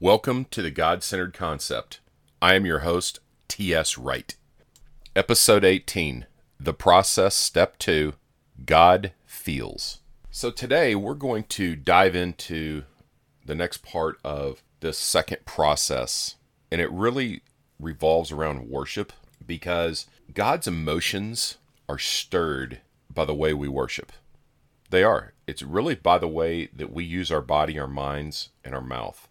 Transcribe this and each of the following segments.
Welcome to the God Centered Concept. I am your host, T.S. Wright. Episode 18 The Process, Step 2 God Feels. So, today we're going to dive into the next part of this second process, and it really revolves around worship because God's emotions are stirred by the way we worship. They are. It's really by the way that we use our body, our minds, and our mouth.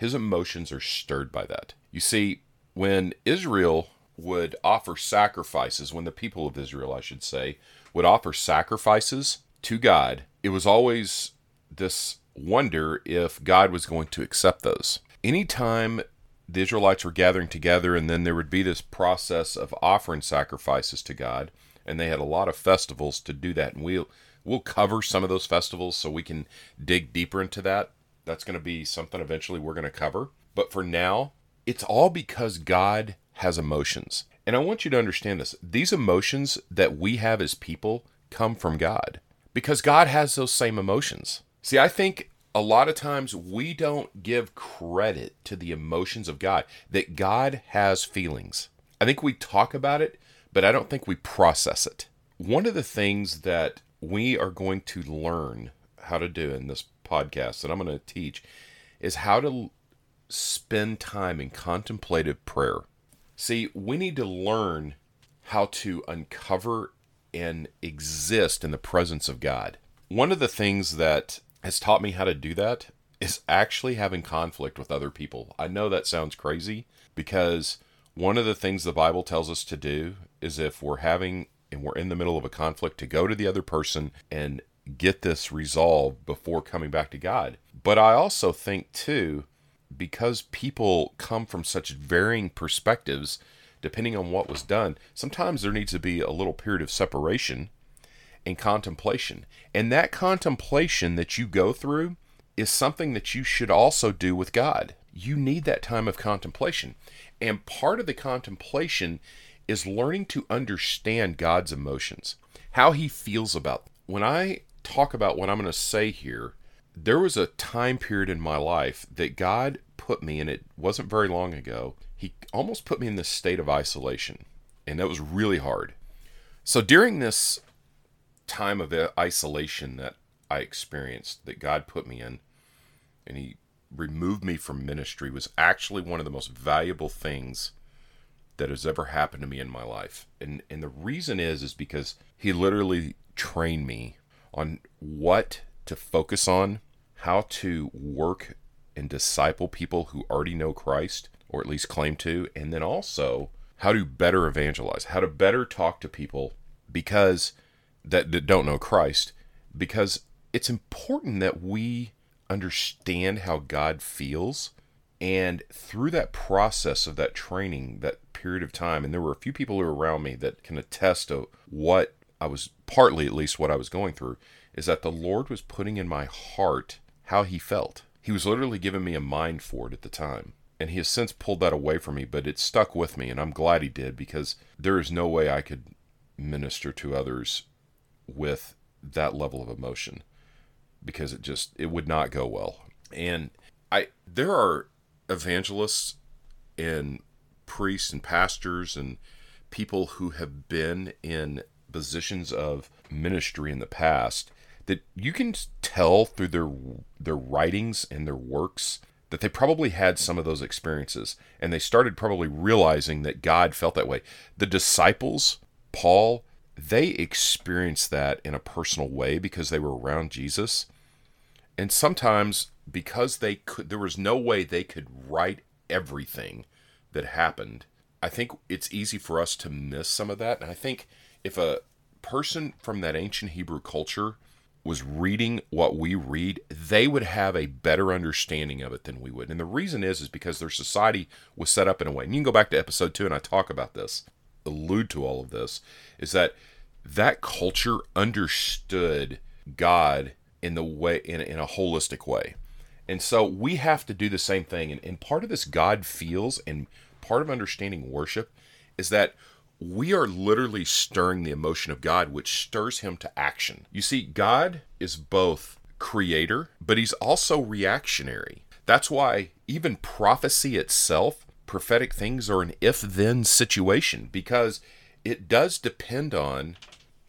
His emotions are stirred by that. You see, when Israel would offer sacrifices, when the people of Israel, I should say, would offer sacrifices to God, it was always this wonder if God was going to accept those. Anytime the Israelites were gathering together, and then there would be this process of offering sacrifices to God, and they had a lot of festivals to do that, and we'll we'll cover some of those festivals so we can dig deeper into that. That's going to be something eventually we're going to cover. But for now, it's all because God has emotions. And I want you to understand this. These emotions that we have as people come from God because God has those same emotions. See, I think a lot of times we don't give credit to the emotions of God, that God has feelings. I think we talk about it, but I don't think we process it. One of the things that we are going to learn how to do in this podcast that I'm going to teach is how to spend time in contemplative prayer. See, we need to learn how to uncover and exist in the presence of God. One of the things that has taught me how to do that is actually having conflict with other people. I know that sounds crazy because one of the things the Bible tells us to do is if we're having and we're in the middle of a conflict to go to the other person and get this resolved before coming back to God. But I also think, too, because people come from such varying perspectives, depending on what was done, sometimes there needs to be a little period of separation and contemplation. And that contemplation that you go through is something that you should also do with God. You need that time of contemplation. And part of the contemplation is learning to understand God's emotions, how he feels about them. When I talk about what I'm going to say here, there was a time period in my life that God put me in. It wasn't very long ago. He almost put me in this state of isolation, and that was really hard. So during this time of isolation that I experienced, that God put me in, and He removed me from ministry, was actually one of the most valuable things that has ever happened to me in my life. And and the reason is is because He literally trained me on what to focus on, how to work and disciple people who already know Christ or at least claim to, and then also how to better evangelize, how to better talk to people because that, that don't know Christ because it's important that we understand how God feels. And through that process of that training, that period of time, and there were a few people who were around me that can attest to what I was partly at least what I was going through is that the Lord was putting in my heart how he felt. He was literally giving me a mind for it at the time. And he has since pulled that away from me, but it stuck with me, and I'm glad he did because there is no way I could minister to others with that level of emotion because it just it would not go well. And I there are evangelists and priests and pastors and people who have been in positions of ministry in the past that you can tell through their their writings and their works that they probably had some of those experiences and they started probably realizing that God felt that way. The disciples, Paul, they experienced that in a personal way because they were around Jesus. And sometimes because they could there was no way they could write everything that happened. I think it's easy for us to miss some of that. And I think if a person from that ancient Hebrew culture was reading what we read, they would have a better understanding of it than we would. And the reason is is because their society was set up in a way. And you can go back to episode 2 and I talk about this, allude to all of this, is that that culture understood God in the way in, in a holistic way. And so we have to do the same thing. And, and part of this God feels and part of understanding worship is that we are literally stirring the emotion of God, which stirs him to action. You see, God is both creator, but he's also reactionary. That's why even prophecy itself, prophetic things are an if then situation because it does depend on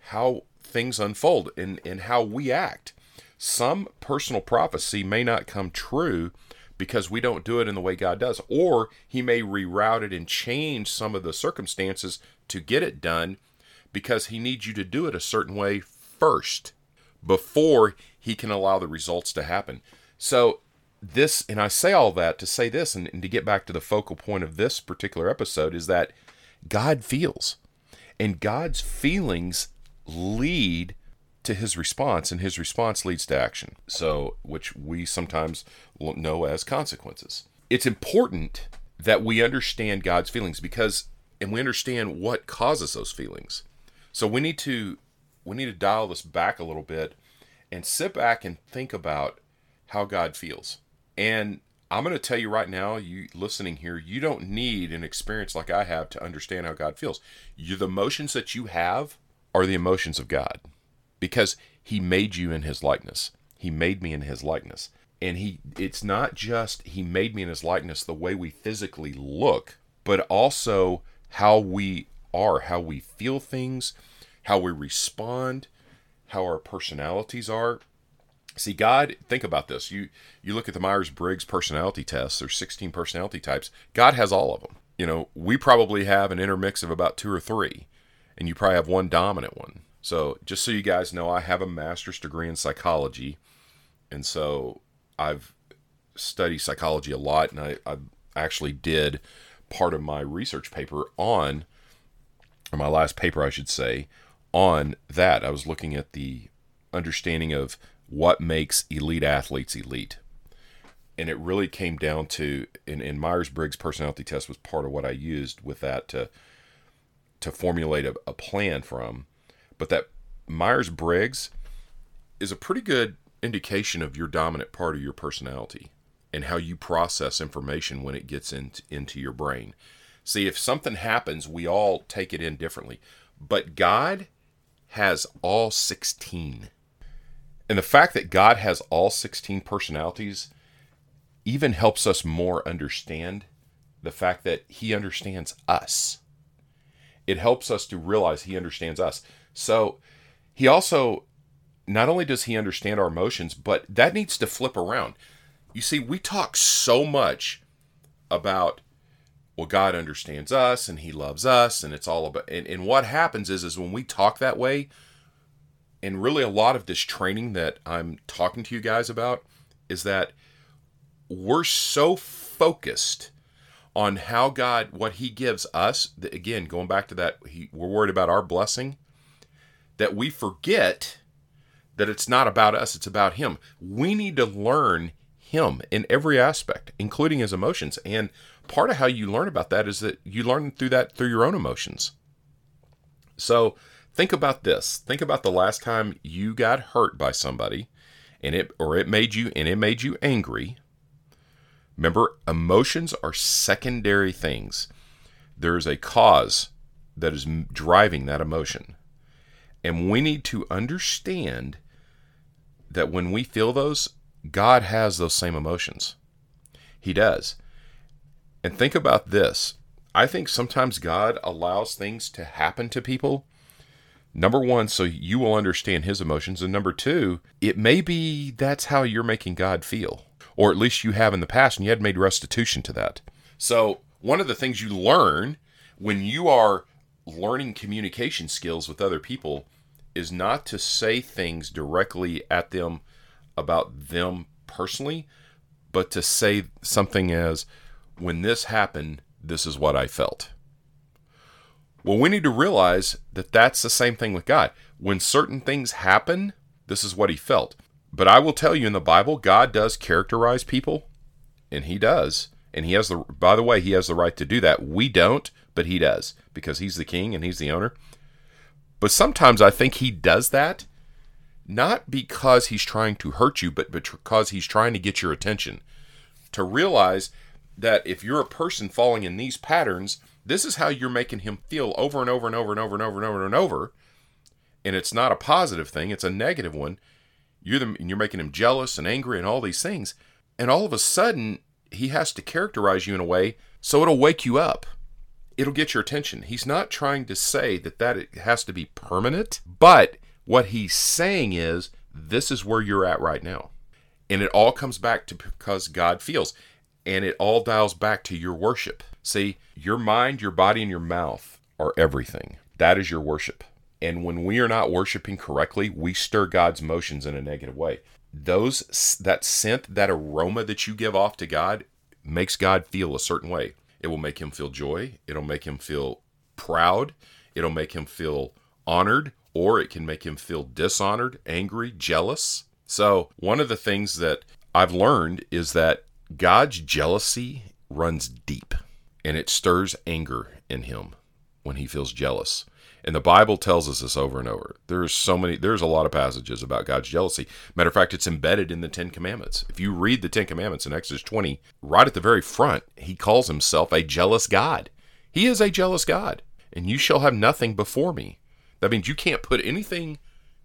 how things unfold and, and how we act. Some personal prophecy may not come true because we don't do it in the way God does, or He may reroute it and change some of the circumstances to get it done because He needs you to do it a certain way first before He can allow the results to happen. So, this, and I say all that to say this, and, and to get back to the focal point of this particular episode, is that God feels. And God's feelings lead to his response, and his response leads to action. So, which we sometimes know as consequences. It's important that we understand God's feelings because, and we understand what causes those feelings. So we need to we need to dial this back a little bit and sit back and think about how God feels. And I'm going to tell you right now, you listening here, you don't need an experience like I have to understand how God feels. You the emotions that you have are the emotions of God because he made you in his likeness. He made me in his likeness. And he it's not just he made me in his likeness the way we physically look, but also how we are, how we feel things, how we respond, how our personalities are. See, God, think about this. You you look at the Myers-Briggs personality tests, there's 16 personality types. God has all of them. You know, we probably have an intermix of about 2 or 3, and you probably have one dominant one. So, just so you guys know, I have a master's degree in psychology, and so I've studied psychology a lot, and I, I actually did part of my research paper on, or my last paper, I should say, on that. I was looking at the understanding of what makes elite athletes elite. And it really came down to, and, in Myers Briggs personality test was part of what I used with that to to formulate a, a plan from but that Myers Briggs is a pretty good indication of your dominant part of your personality and how you process information when it gets into, into your brain. See, if something happens, we all take it in differently. But God has all 16. And the fact that God has all 16 personalities even helps us more understand the fact that He understands us. It helps us to realize He understands us. So he also not only does he understand our emotions, but that needs to flip around. You see, we talk so much about well, God understands us and he loves us, and it's all about and, and what happens is is when we talk that way, and really a lot of this training that I'm talking to you guys about is that we're so focused on how God, what He gives us. That, Again, going back to that, he, we're worried about our blessing that we forget that it's not about us, it's about Him. We need to learn Him in every aspect, including His emotions. And part of how you learn about that is that you learn through that through your own emotions. So think about this. Think about the last time you got hurt by somebody and it or it made you and it made you angry. Remember, emotions are secondary things. There's a cause that is driving that emotion. And we need to understand that when we feel those, God has those same emotions. He does. And think about this. I think sometimes God allows things to happen to people. Number one, so you will understand his emotions. And number two, it may be that's how you're making God feel, or at least you have in the past, and you had made restitution to that. So, one of the things you learn when you are learning communication skills with other people is not to say things directly at them about them personally, but to say something as, when this happened, this is what I felt. Well, we need to realize that that's the same thing with God. When certain things happen, this is what he felt. But I will tell you in the Bible, God does characterize people, and he does. And he has the, by the way, he has the right to do that. We don't, but he does because he's the king and he's the owner. But sometimes I think he does that not because he's trying to hurt you, but because he's trying to get your attention. To realize that if you're a person falling in these patterns, this is how you're making him feel over and over and over and over and over and over and over. And it's not a positive thing, it's a negative one. You're the, you're making him jealous and angry and all these things. And all of a sudden, he has to characterize you in a way so it'll wake you up. It'll get your attention. He's not trying to say that that has to be permanent, but what he's saying is this is where you're at right now. And it all comes back to because God feels. And it all dials back to your worship. See, your mind, your body, and your mouth are everything. That is your worship. And when we are not worshiping correctly, we stir God's motions in a negative way. Those that scent, that aroma that you give off to God makes God feel a certain way. It will make him feel joy, it'll make him feel proud, it'll make him feel honored, or it can make him feel dishonored, angry, jealous. So, one of the things that I've learned is that God's jealousy runs deep and it stirs anger in him when he feels jealous. And the Bible tells us this over and over. There's so many, there's a lot of passages about God's jealousy. Matter of fact, it's embedded in the Ten Commandments. If you read the Ten Commandments in Exodus 20, right at the very front, he calls himself a jealous God. He is a jealous God. And you shall have nothing before me. That means you can't put anything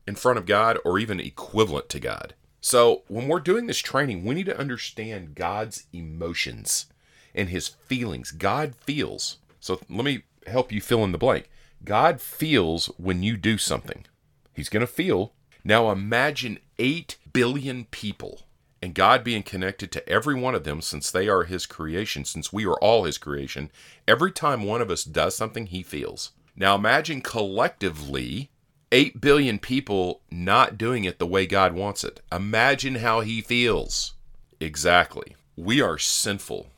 in front of God or even equivalent to God. So when we're doing this training, we need to understand God's emotions and his feelings. God feels. So let me help you fill in the blank. God feels when you do something. He's going to feel. Now imagine 8 billion people and God being connected to every one of them since they are his creation, since we are all his creation. Every time one of us does something, he feels. Now imagine collectively 8 billion people not doing it the way God wants it. Imagine how he feels. Exactly. We are sinful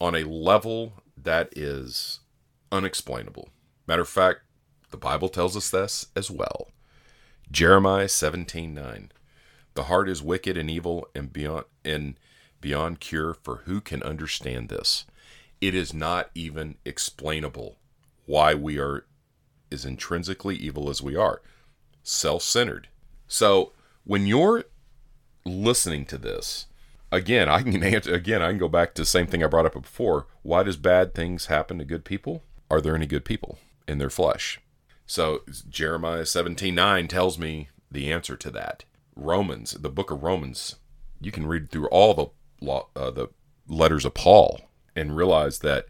on a level that is unexplainable. Matter of fact, the Bible tells us this as well. Jeremiah 17:9. The heart is wicked and evil and beyond and beyond cure for who can understand this? It is not even explainable why we are as intrinsically evil as we are. Self-centered. So, when you're listening to this, again, I can answer again, I can go back to the same thing I brought up before. Why does bad things happen to good people? Are there any good people in their flesh? So Jeremiah 17:9 tells me the answer to that. Romans, the book of Romans, you can read through all the uh, the letters of Paul and realize that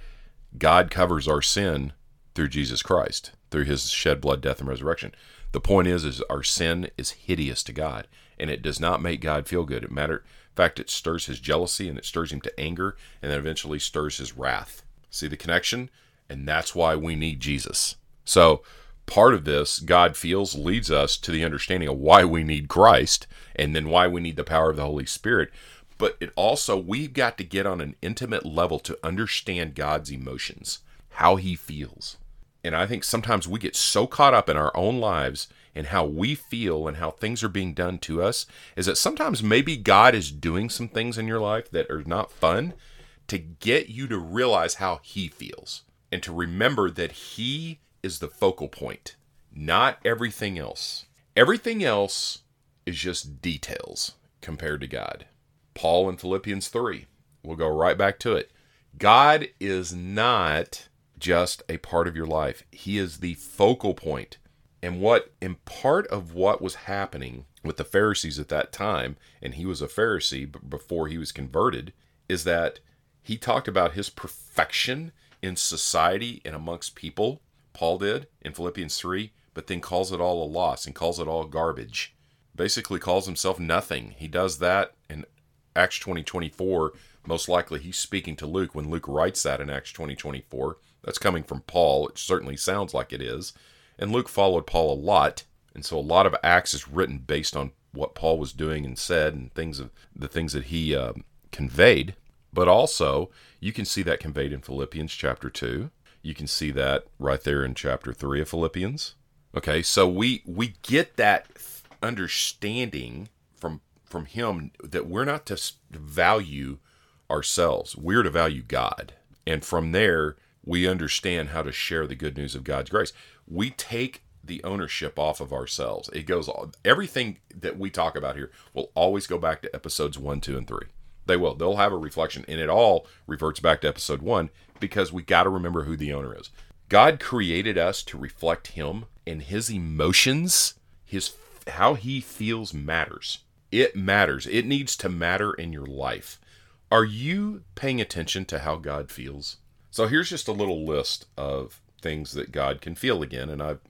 God covers our sin through Jesus Christ, through his shed blood, death and resurrection. The point is is our sin is hideous to God and it does not make God feel good. It matter in fact it stirs his jealousy and it stirs him to anger and then eventually stirs his wrath. See the connection? And that's why we need Jesus. So part of this, God feels, leads us to the understanding of why we need Christ and then why we need the power of the Holy Spirit. But it also, we've got to get on an intimate level to understand God's emotions, how he feels. And I think sometimes we get so caught up in our own lives and how we feel and how things are being done to us is that sometimes maybe God is doing some things in your life that are not fun to get you to realize how he feels and to remember that he is the focal point, not everything else. Everything else is just details compared to God. Paul in Philippians 3, we'll go right back to it. God is not just a part of your life, He is the focal point. And what, in part of what was happening with the Pharisees at that time, and he was a Pharisee before he was converted, is that he talked about his perfection in society and amongst people Paul did in Philippians 3, but then calls it all a loss and calls it all garbage. Basically calls himself nothing. He does that in Acts 20 24. Most likely he's speaking to Luke when Luke writes that in Acts 20 24. That's coming from Paul. It certainly sounds like it is. And Luke followed Paul a lot. And so a lot of Acts is written based on what Paul was doing and said and things of the things that he uh, conveyed. But also, you can see that conveyed in Philippians chapter 2. You can see that right there in chapter 3 of Philippians. Okay, so we we get that understanding from from him that we're not to value ourselves. We're to value God. And from there, we understand how to share the good news of God's grace. We take the ownership off of ourselves. It goes everything that we talk about here will always go back to episodes 1, 2 and 3. They will. They'll have a reflection and it all reverts back to episode 1 because we got to remember who the owner is. God created us to reflect him and his emotions, his how he feels matters. It matters. It needs to matter in your life. Are you paying attention to how God feels? So here's just a little list of things that God can feel again. And I've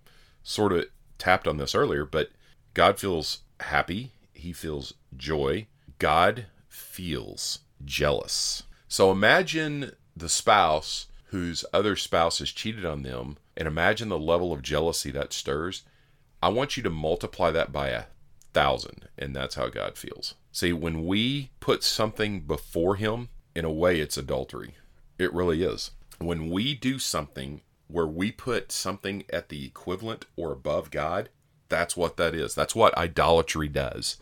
sort of tapped on this earlier, but God feels happy, He feels joy, God feels jealous. So imagine the spouse whose other spouse has cheated on them, and imagine the level of jealousy that stirs. I want you to multiply that by a thousand, and that's how God feels. See, when we put something before Him, in a way, it's adultery. It really is. When we do something where we put something at the equivalent or above God, that's what that is. That's what idolatry does.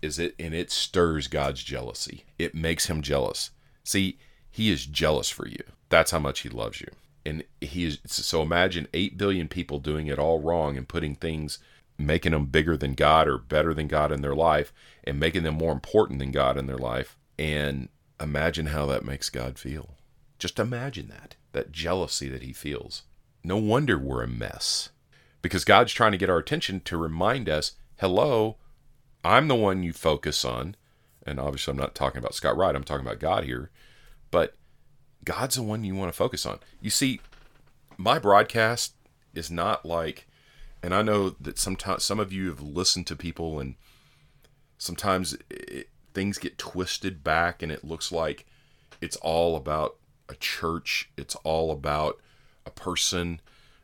Is it and it stirs God's jealousy. It makes him jealous. See, he is jealous for you. That's how much he loves you. And he is so imagine 8 billion people doing it all wrong and putting things making them bigger than God or better than God in their life and making them more important than God in their life. And imagine how that makes God feel. Just imagine that, that jealousy that he feels. No wonder we're a mess. Because God's trying to get our attention to remind us hello, I'm the one you focus on. And obviously, I'm not talking about Scott Wright, I'm talking about God here. But God's the one you want to focus on. You see, my broadcast is not like, and I know that sometimes some of you have listened to people, and sometimes it, things get twisted back, and it looks like it's all about a church, it's all about a person,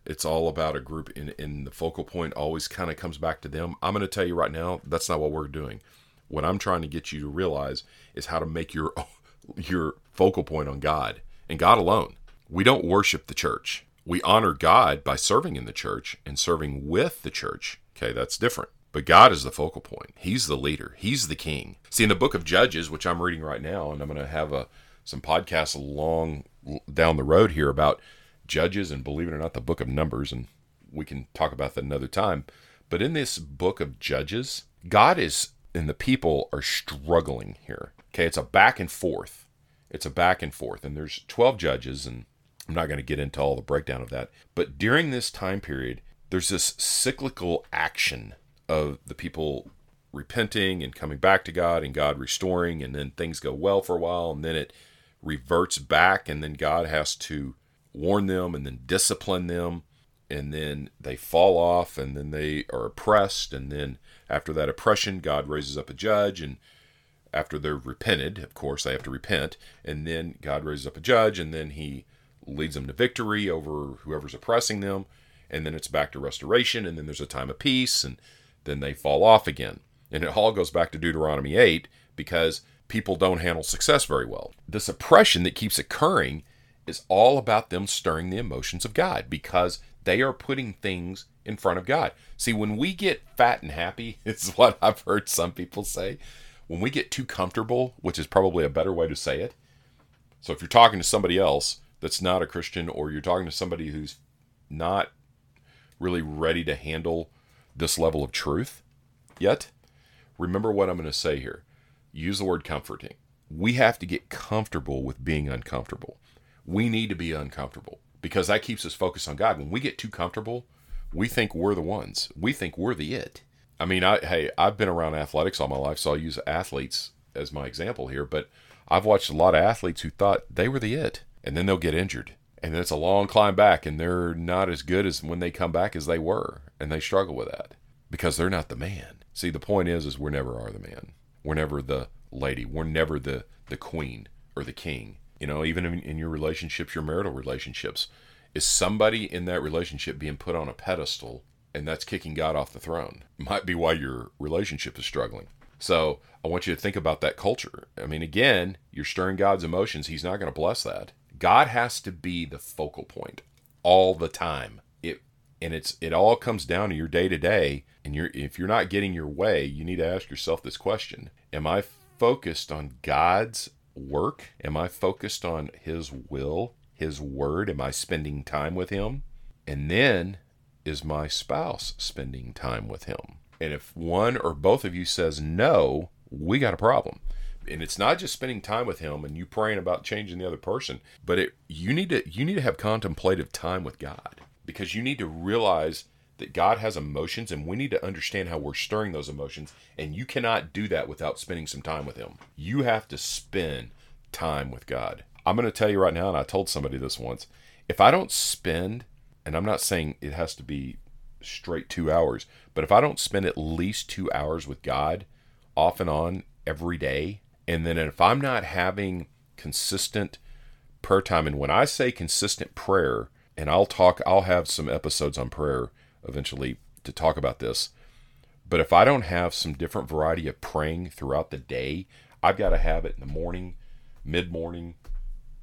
it's all about a group. And, and the focal point always kind of comes back to them. I'm going to tell you right now that's not what we're doing. What i'm trying to get you to realize is how to make your your focal point on god and god alone. We don't worship the church. We honor god by serving in the church and serving with the church. Okay that's different. But God is the focal point. He's the leader. He's the king. See, in the book of Judges, which I'm reading right now, and I'm going to have a some podcasts along down the road here about Judges and believe it or not, the book of Numbers, and we can talk about that another time. But in this book of Judges, God is and the people are struggling here. Okay, it's a back and forth. It's a back and forth, and there's 12 judges, and I'm not going to get into all the breakdown of that. But during this time period, there's this cyclical action of the people repenting and coming back to God and God restoring, and then things go well for a while, and then it reverts back, and then God has to warn them and then discipline them and then they fall off and then they are oppressed and then after that oppression god raises up a judge and after they're repented of course they have to repent and then god raises up a judge and then he leads them to victory over whoever's oppressing them and then it's back to restoration and then there's a time of peace and then they fall off again and it all goes back to deuteronomy 8 because people don't handle success very well this oppression that keeps occurring is all about them stirring the emotions of God because they are putting things in front of God. See, when we get fat and happy, it's what I've heard some people say. When we get too comfortable, which is probably a better way to say it. So if you're talking to somebody else that's not a Christian, or you're talking to somebody who's not really ready to handle this level of truth yet, remember what I'm going to say here. Use the word comforting. We have to get comfortable with being uncomfortable we need to be uncomfortable because that keeps us focused on God. When we get too comfortable, we think we're the ones. We think we're the it. I mean, I hey, I've been around athletics all my life, so I'll use athletes as my example here, but I've watched a lot of athletes who thought they were the it, and then they'll get injured. And then it's a long climb back, and they're not as good as when they come back as they were, and they struggle with that because they're not the man. See, the point is, is we're never are the man. We're never the lady. We're never the the queen or the king. You know even in, in your relationships your marital relationships is somebody in that relationship being put on a pedestal and that's kicking god off the throne? Might be why your relationship is struggling. So i want you to think about that culture. I mean again you're stirring god's emotions. He's not going to bless that. God has to be the focal point all the time and it's it all comes down to your day to day and you're if you're not getting your way you need to ask yourself this question am i focused on god's work? Am I focused on His will, His word? Am I spending time with Him? And then is my spouse spending time with Him? And if one or both of you says no, we got a problem. And it's not just spending time with him and you praying about changing the other person, but it you need to you need to have contemplative time with God because you need to realize that God has emotions and we need to understand how we're stirring those emotions. And you cannot do that without spending some time with Him. You have to spend time with God. I'm going to tell you right now, and I told somebody this once if I don't spend, and I'm not saying it has to be straight two hours, but if I don't spend at least two hours with God off and on every day, and then if I'm not having consistent prayer time, and when I say consistent prayer, and I'll talk, I'll have some episodes on prayer eventually to talk about this. But if I don't have some different variety of praying throughout the day, I've got to have it in the morning, mid morning,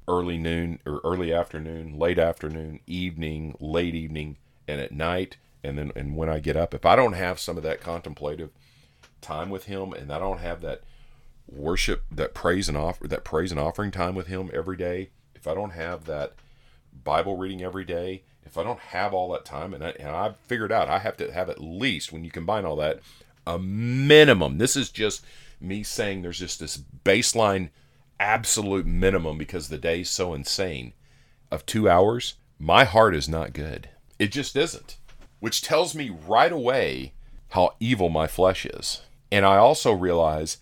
early noon or early afternoon, late afternoon, evening, late evening, and at night, and then and when I get up. If I don't have some of that contemplative time with Him, and I don't have that worship, that praise and offer, that praise and offering time with Him every day, if I don't have that Bible reading every day, if I don't have all that time, and, I, and I've figured out I have to have at least, when you combine all that, a minimum. This is just me saying there's just this baseline absolute minimum because the day's so insane of two hours. My heart is not good. It just isn't. Which tells me right away how evil my flesh is. And I also realize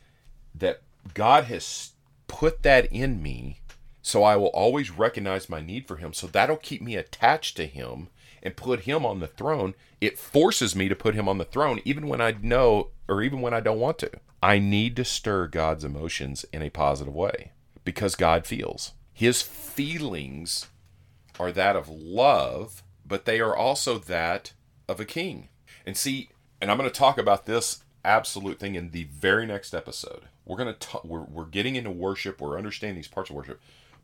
that God has put that in me so I will always recognize my need for him. So that'll keep me attached to him and put him on the throne. It forces me to put him on the throne, even when I know or even when I don't want to. I need to stir God's emotions in a positive way because God feels. His feelings are that of love, but they are also that of a king. And see, and I'm going to talk about this absolute thing in the very next episode. We're going to talk, we're, we're getting into worship, we're understanding these parts of worship.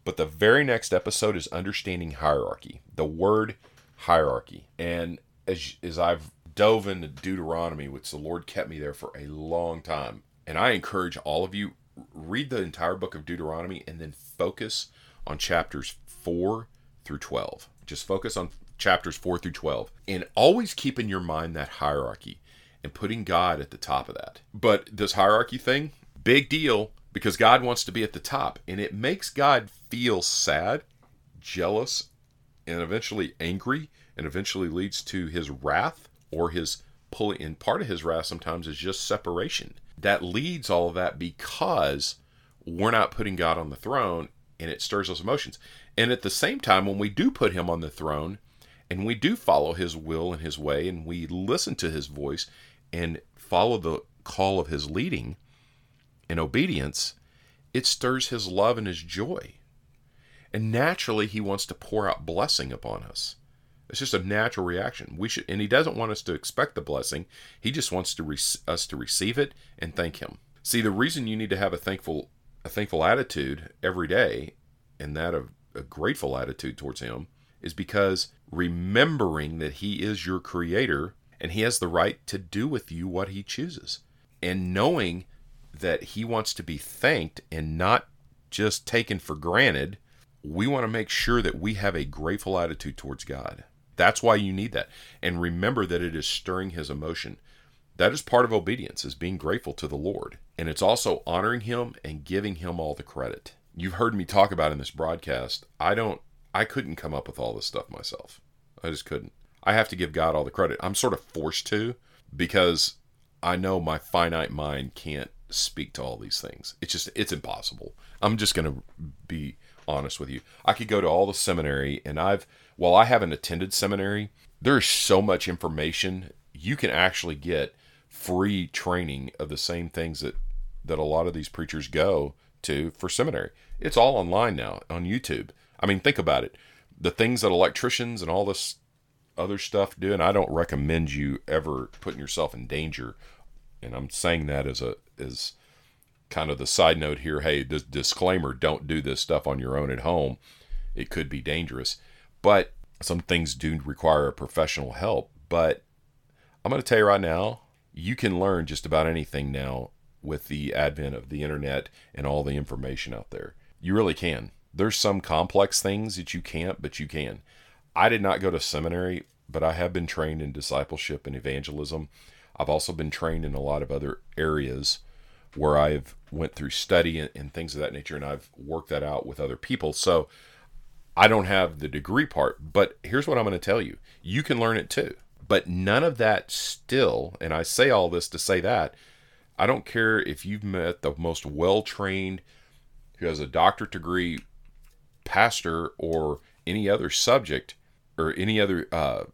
But the very next episode is understanding hierarchy, the word hierarchy. And as, as I've dove into Deuteronomy, which the Lord kept me there for a long time, and I encourage all of you read the entire book of Deuteronomy and then focus on chapters 4 through 12. Just focus on chapters 4 through 12 and always keep in your mind that hierarchy and putting God at the top of that. But this hierarchy thing, big deal because God wants to be at the top and it makes God feel sad, jealous, and eventually angry and eventually leads to his wrath or his pulling in part of his wrath sometimes is just separation. That leads all of that because we're not putting God on the throne and it stirs those emotions. And at the same time, when we do put him on the throne and we do follow his will and his way and we listen to his voice and follow the call of his leading, in obedience, it stirs his love and his joy. And naturally, he wants to pour out blessing upon us. It's just a natural reaction. We should, and he doesn't want us to expect the blessing. He just wants to re, us to receive it and thank him. See, the reason you need to have a thankful, a thankful attitude every day, and that of a grateful attitude towards him, is because remembering that he is your creator and he has the right to do with you what he chooses, and knowing that he wants to be thanked and not just taken for granted, we want to make sure that we have a grateful attitude towards God. That's why you need that. And remember that it is stirring his emotion. That is part of obedience, is being grateful to the Lord. And it's also honoring him and giving him all the credit. You've heard me talk about in this broadcast. I don't I couldn't come up with all this stuff myself. I just couldn't. I have to give God all the credit. I'm sort of forced to because I know my finite mind can't speak to all these things. It's just it's impossible. I'm just going to be honest with you. I could go to all the seminary and I've while I haven't attended seminary, there's so much information you can actually get free training of the same things that that a lot of these preachers go to for seminary. It's all online now on YouTube. I mean, think about it. The things that electricians and all this other stuff do, and I don't recommend you ever putting yourself in danger. And I'm saying that as a is kind of the side note here. Hey, this disclaimer: don't do this stuff on your own at home. It could be dangerous, but some things do require a professional help. But I'm going to tell you right now, you can learn just about anything now with the advent of the internet and all the information out there. You really can. There's some complex things that you can't, but you can. I did not go to seminary, but I have been trained in discipleship and evangelism. I've also been trained in a lot of other areas where I've went through study and, and, things of that nature, and I've worked that out with other people. So I don't have the degree part, but here's what I'm going to tell you: you can learn it too. But none of that still, and I say all this to say that I don't care if you've met the most well trained who has a doctorate degree, pastor, or any other subject or any other uh,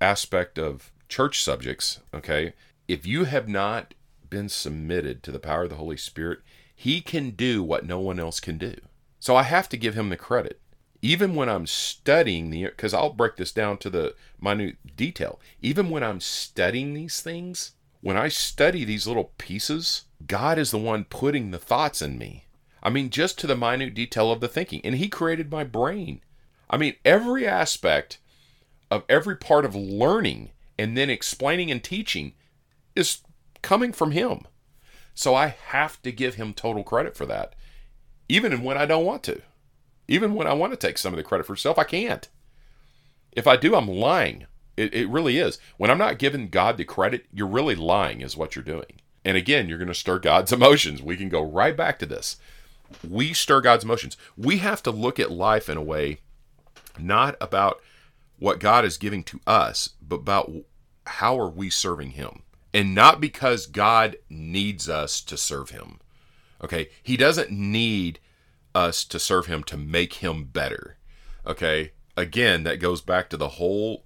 aspect of church subjects, okay, if you have not been submitted to the power of the Holy Spirit, He can do what no one else can do. So I have to give Him the credit. Even when I'm studying the, because I'll break this down to the minute detail. Even when I'm studying these things, when I study these little pieces, God is the one putting the thoughts in me. I mean, just to the minute detail of the thinking. And He created my brain. I mean, every aspect of every part of learning and then explaining and teaching is coming from Him. So I have to give Him total credit for that, even when I don't want to. Even when I want to take some of the credit for self, I can't. If I do, I'm lying. It, it really is. When I'm not giving God the credit, you're really lying, is what you're doing. And again, you're going to stir God's emotions. We can go right back to this. We stir God's emotions. We have to look at life in a way not about what God is giving to us, but about how are we serving Him. And not because God needs us to serve Him. Okay? He doesn't need us to serve Him to make Him better. Okay? Again, that goes back to the whole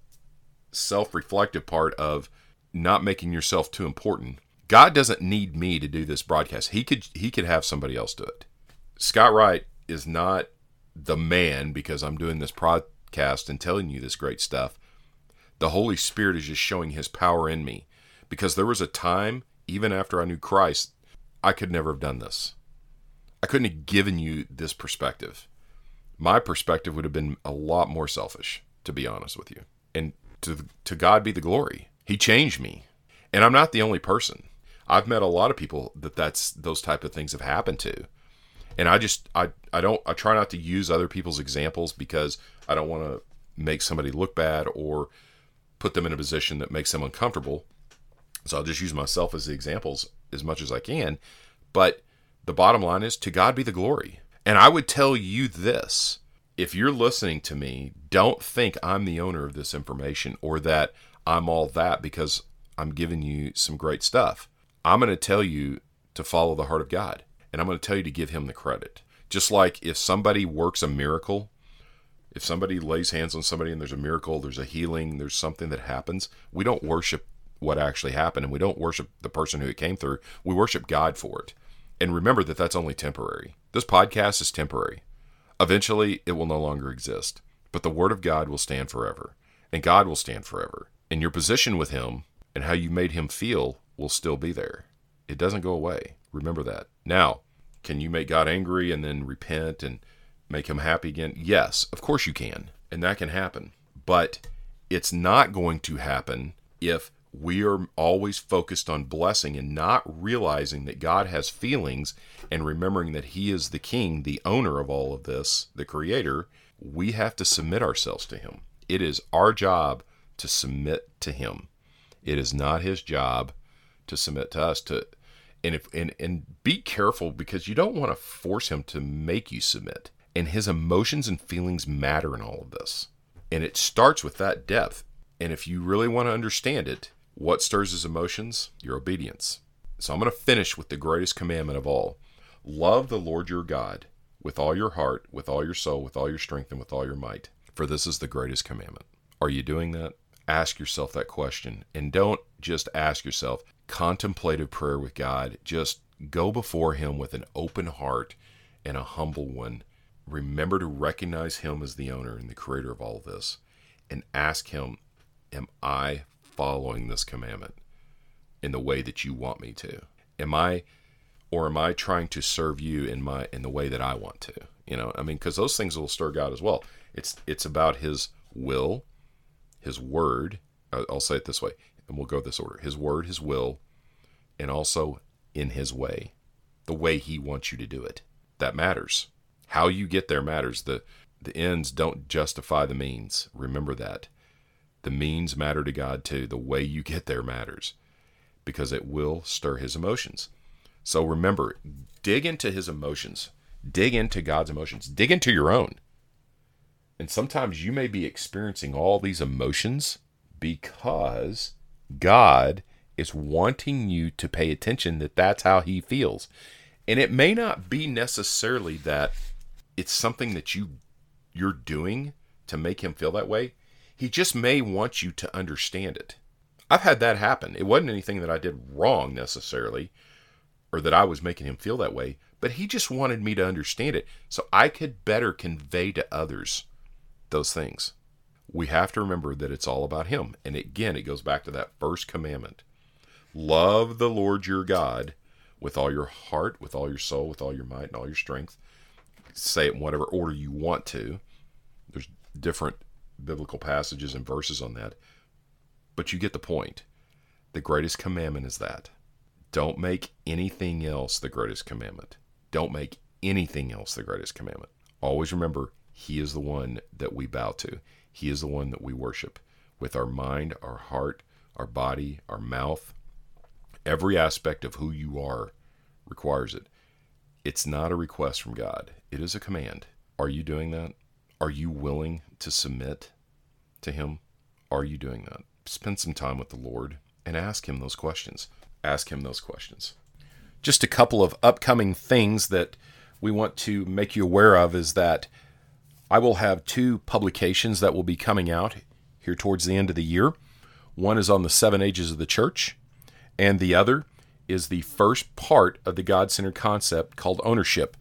self reflective part of not making yourself too important. God doesn't need me to do this broadcast. He could he could have somebody else do it. Scott Wright is not the man because I'm doing this podcast and telling you this great stuff. The Holy Spirit is just showing his power in me because there was a time even after I knew Christ I could never have done this. I couldn't have given you this perspective. My perspective would have been a lot more selfish, to be honest with you. And to to God be the glory. He changed me. And I'm not the only person. I've met a lot of people that that's those type of things have happened to and I just I I don't I try not to use other people's examples because I don't want to make somebody look bad or put them in a position that makes them uncomfortable. So I'll just use myself as the examples as much as I can. But the bottom line is to God be the glory. And I would tell you this if you're listening to me, don't think I'm the owner of this information or that I'm all that because I'm giving you some great stuff. I'm going to tell you to follow the heart of God. And I'm going to tell you to give him the credit. Just like if somebody works a miracle, if somebody lays hands on somebody and there's a miracle, there's a healing, there's something that happens, we don't worship what actually happened and we don't worship the person who it came through. We worship God for it. And remember that that's only temporary. This podcast is temporary. Eventually, it will no longer exist. But the Word of God will stand forever. And God will stand forever. And your position with Him and how you made Him feel will still be there. It doesn't go away. Remember that. Now, can you make God angry and then repent and make him happy again? Yes, of course you can. And that can happen. But it's not going to happen if we are always focused on blessing and not realizing that God has feelings and remembering that He is the King, the owner of all of this, the Creator. We have to submit ourselves to Him. It is our job to submit to Him. It is not His job to submit to us. To and if and, and be careful because you don't want to force him to make you submit and his emotions and feelings matter in all of this and it starts with that depth and if you really want to understand it what stirs his emotions? Your obedience. So i'm going to finish with the greatest commandment of all. Love the lord your god with all your heart with all your soul with all your strength and with all your might for this is the greatest commandment. Are you doing that? Ask yourself that question and don't just ask yourself contemplative prayer with God. Just go before Him with an open heart and a humble one. Remember to recognize Him as the owner and the creator of all this and ask Him, Am I following this commandment in the way that you want me to? Am I or am I trying to serve you in my in the way that I want to? You know, I mean, because those things will stir God as well. It's it's about His will, His word. I'll say it this way: and we'll go this order his word, his will, and also in his way, the way he wants you to do it. That matters. How you get there matters. The the ends don't justify the means. Remember that. The means matter to God too. The way you get there matters because it will stir his emotions. So remember, dig into his emotions. Dig into God's emotions. Dig into your own. And sometimes you may be experiencing all these emotions because God is wanting you to pay attention that that's how he feels. And it may not be necessarily that it's something that you you're doing to make him feel that way. He just may want you to understand it. I've had that happen. It wasn't anything that I did wrong necessarily or that I was making him feel that way, but he just wanted me to understand it so I could better convey to others those things. We have to remember that it's all about him. And again, it goes back to that first commandment. Love the Lord your God with all your heart, with all your soul, with all your might, and all your strength. Say it in whatever order you want to. There's different biblical passages and verses on that. But you get the point. The greatest commandment is that. Don't make anything else the greatest commandment. Don't make anything else the greatest commandment. Always remember, He is the one that we bow to. He is the one that we worship with our mind, our heart, our body, our mouth. Every aspect of who you are requires it. It's not a request from God, it is a command. Are you doing that? Are you willing to submit to Him? Are you doing that? Spend some time with the Lord and ask Him those questions. Ask Him those questions. Just a couple of upcoming things that we want to make you aware of is that I will have two publications that will be coming out here towards the end of the year. One is on the seven ages of the church, and the other is the first part of the God centered concept called ownership.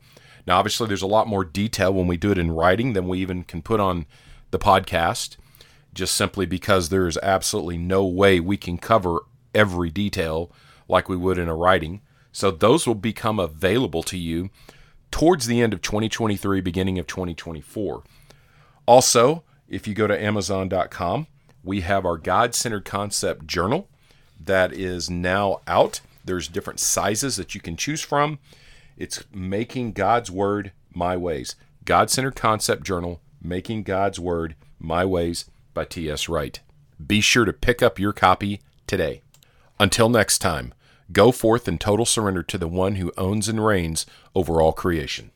Now, obviously, there's a lot more detail when we do it in writing than we even can put on the podcast, just simply because there is absolutely no way we can cover every detail like we would in a writing. So, those will become available to you towards the end of 2023, beginning of 2024. Also, if you go to Amazon.com, we have our God centered concept journal that is now out. There's different sizes that you can choose from. It's Making God's Word My Ways. God Centered Concept Journal, Making God's Word My Ways by T.S. Wright. Be sure to pick up your copy today. Until next time, go forth in total surrender to the one who owns and reigns over all creation.